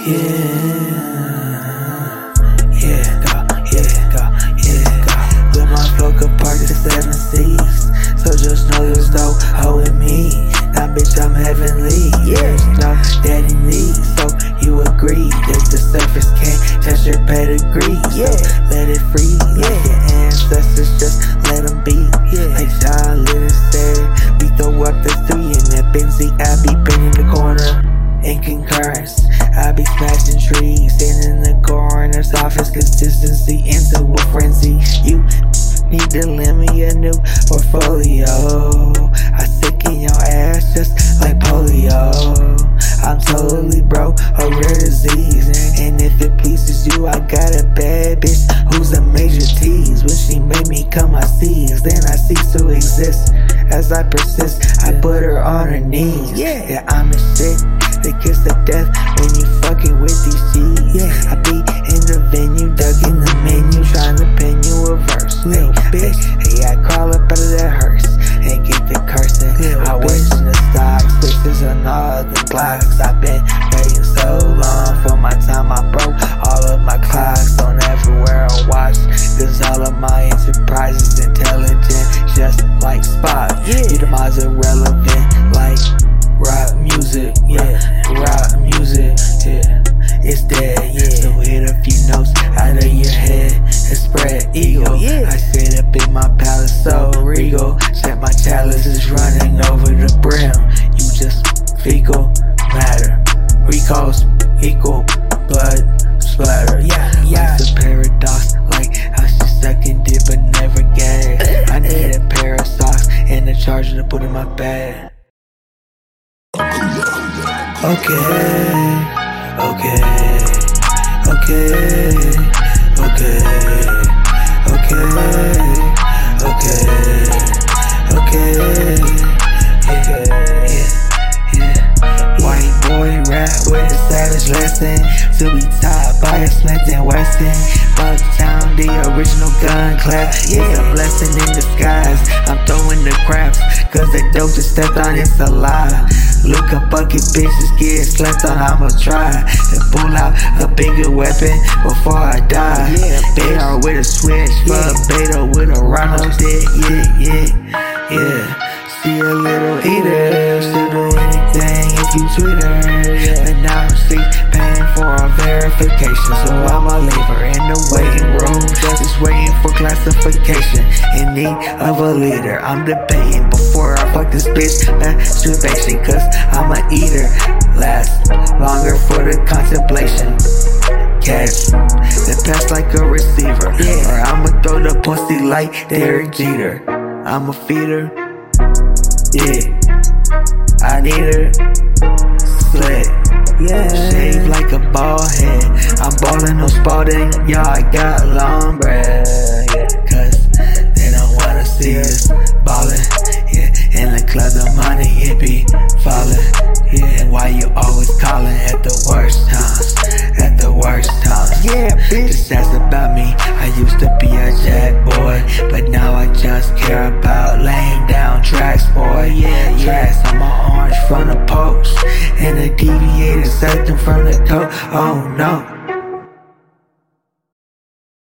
Yeah, yeah, go, yeah, go, yeah, go. With my flow could park the seven seas. So just know there's no hoe in me. Now, bitch, I'm heavenly. Yeah, no daddy needs. So you agree that the surface can't touch your pedigree. So let it free. Like new portfolio. I sick in your ass just like polio. I'm totally broke, a rare disease. And if it pleases you, I got a bad bitch who's a major tease. When she made me come my seas, then I cease to exist. As I persist, I put her on her knees. Yeah, I'm a shit. The kiss of death when you fucking with these G's. Yeah, I so regal. Set my is running over the brim. You just fecal matter, recalls equal blood splatter. Yeah, yeah. It's a paradox, like how she dick but never gag. I need a pair of socks and a charger to put in my bag. Okay, okay, okay, okay, okay, okay, okay, yeah, yeah, yeah. White boy rap with a savage lesson to be taught by a Smith and Wesson. Bucktown, the original gun clap. It's a blessing in disguise. I'm cause the dope just stepped on, it's a lie. Look a bucket bitches get slept on, I'ma try to pull out a bigger weapon before I die. Yeah, Beta with a switch, fuck Beta with a rhino dick, yeah, yeah, yeah. See a little eater, she'll do anything if you tweet her. Yeah. And now she's paying for a verification, so I'ma leave her in the waiting just waiting for classification. In need of a leader, I'm debating before I fuck this bitch. Masturbation, cause I'm a eater. Last longer for the contemplation. Catch the pass like a receiver, or I'ma throw the pussy like Derek Jeter. I'm a feeder. Yeah, I need her slit. Yeah, ballin' no spalding, y'all. I got long breath. Yeah, cause they don't wanna see us ballin'. Yeah, in the club, the money it be fallin'. Yeah, and why you always callin' at the worst times? At the worst times. Yeah, bitch. This that's about me. I used to be a jack boy, but now I just care about laying down tracks, boy. Yeah, tracks. I'm an orange from the post, and a deviated septum from the coat. Oh no.